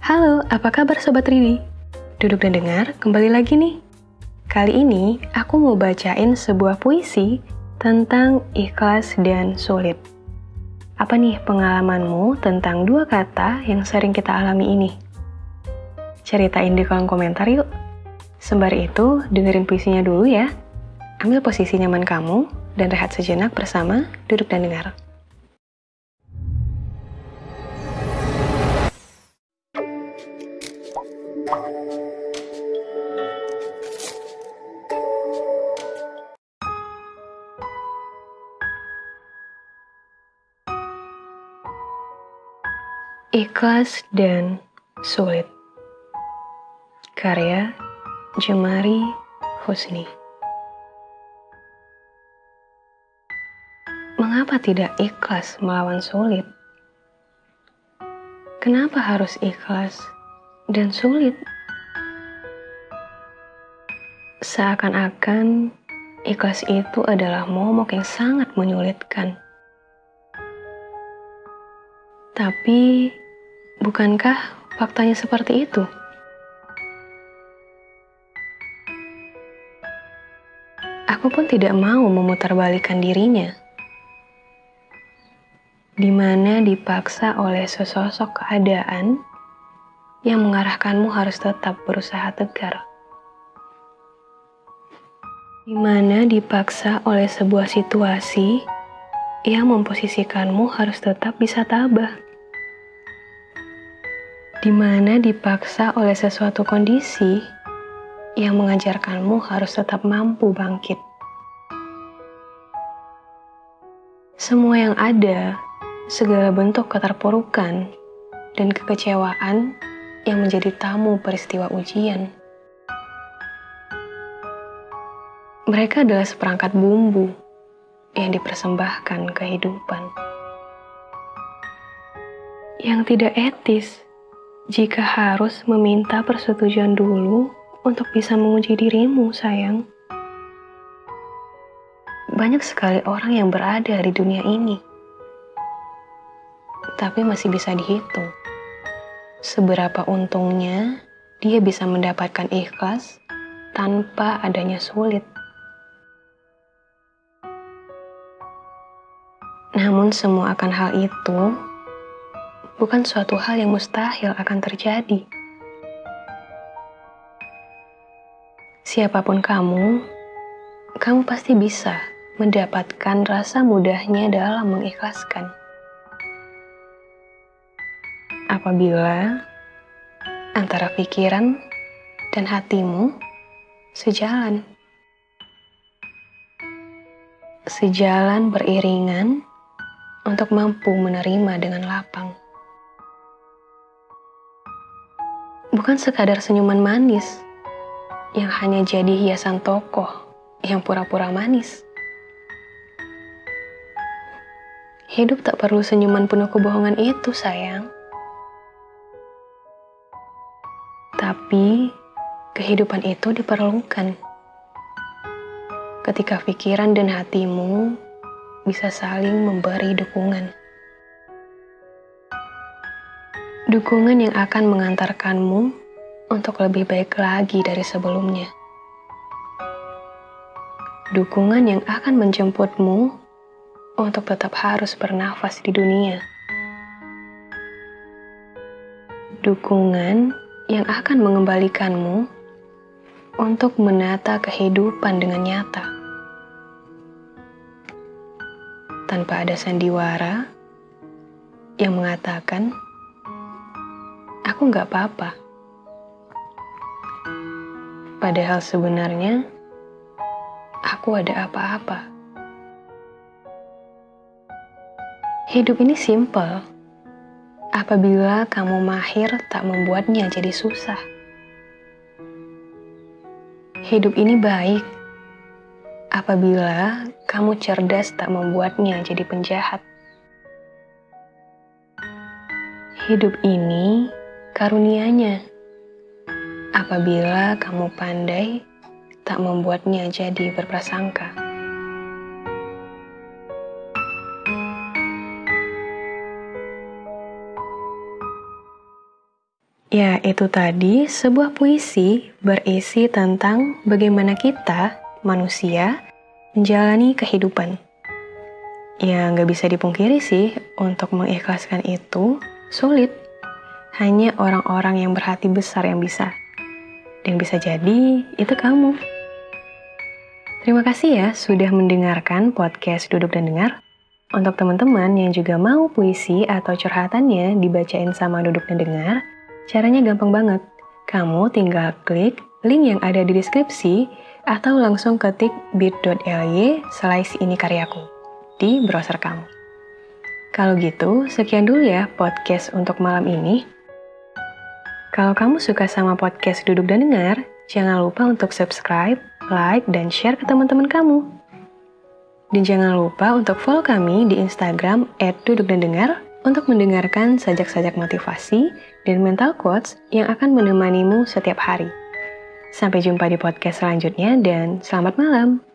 Halo, apa kabar Sobat Ridi? Duduk dan dengar, kembali lagi nih. Kali ini, aku mau bacain sebuah puisi tentang ikhlas dan sulit. Apa nih pengalamanmu tentang dua kata yang sering kita alami ini? Ceritain di kolom komentar yuk. Sembari itu, dengerin puisinya dulu ya. Ambil posisi nyaman kamu dan rehat sejenak bersama duduk dan dengar. Ikhlas dan sulit. Karya Jemari Husni. Mengapa tidak ikhlas melawan sulit? Kenapa harus ikhlas dan sulit? Seakan-akan ikhlas itu adalah momok yang sangat menyulitkan. Tapi Bukankah faktanya seperti itu? Aku pun tidak mau memutarbalikkan dirinya. Di mana dipaksa oleh sesosok keadaan yang mengarahkanmu harus tetap berusaha tegar. Di mana dipaksa oleh sebuah situasi yang memposisikanmu harus tetap bisa tabah di mana dipaksa oleh sesuatu kondisi yang mengajarkanmu harus tetap mampu bangkit. Semua yang ada, segala bentuk keterpurukan dan kekecewaan yang menjadi tamu peristiwa ujian. Mereka adalah seperangkat bumbu yang dipersembahkan kehidupan. Yang tidak etis jika harus meminta persetujuan dulu untuk bisa menguji dirimu, sayang. Banyak sekali orang yang berada di dunia ini, tapi masih bisa dihitung seberapa untungnya dia bisa mendapatkan ikhlas tanpa adanya sulit. Namun, semua akan hal itu bukan suatu hal yang mustahil akan terjadi. Siapa pun kamu, kamu pasti bisa mendapatkan rasa mudahnya dalam mengikhlaskan. Apabila antara pikiran dan hatimu sejalan, sejalan beriringan untuk mampu menerima dengan lapang. Bukan sekadar senyuman manis yang hanya jadi hiasan tokoh yang pura-pura manis. Hidup tak perlu senyuman penuh kebohongan itu, sayang. Tapi kehidupan itu diperlukan ketika pikiran dan hatimu bisa saling memberi dukungan. Dukungan yang akan mengantarkanmu untuk lebih baik lagi dari sebelumnya. Dukungan yang akan menjemputmu untuk tetap harus bernafas di dunia. Dukungan yang akan mengembalikanmu untuk menata kehidupan dengan nyata. Tanpa ada sandiwara yang mengatakan, aku nggak apa-apa. Padahal sebenarnya aku ada apa-apa. Hidup ini simple. Apabila kamu mahir tak membuatnya jadi susah. Hidup ini baik. Apabila kamu cerdas tak membuatnya jadi penjahat. Hidup ini Karunianya, apabila kamu pandai tak membuatnya jadi berprasangka. Ya, itu tadi sebuah puisi berisi tentang bagaimana kita, manusia, menjalani kehidupan. Ya, nggak bisa dipungkiri sih, untuk mengikhlaskan itu sulit. Hanya orang-orang yang berhati besar yang bisa. Dan bisa jadi itu kamu. Terima kasih ya sudah mendengarkan podcast Duduk dan Dengar. Untuk teman-teman yang juga mau puisi atau curhatannya dibacain sama Duduk dan Dengar, Caranya gampang banget. Kamu tinggal klik link yang ada di deskripsi atau langsung ketik bit.ly slash ini karyaku di browser kamu. Kalau gitu, sekian dulu ya podcast untuk malam ini. Kalau kamu suka sama podcast Duduk dan Dengar, jangan lupa untuk subscribe, like, dan share ke teman-teman kamu. Dan jangan lupa untuk follow kami di Instagram @dudukdandengar untuk mendengarkan sajak-sajak motivasi dan mental quotes yang akan menemanimu setiap hari. Sampai jumpa di podcast selanjutnya dan selamat malam.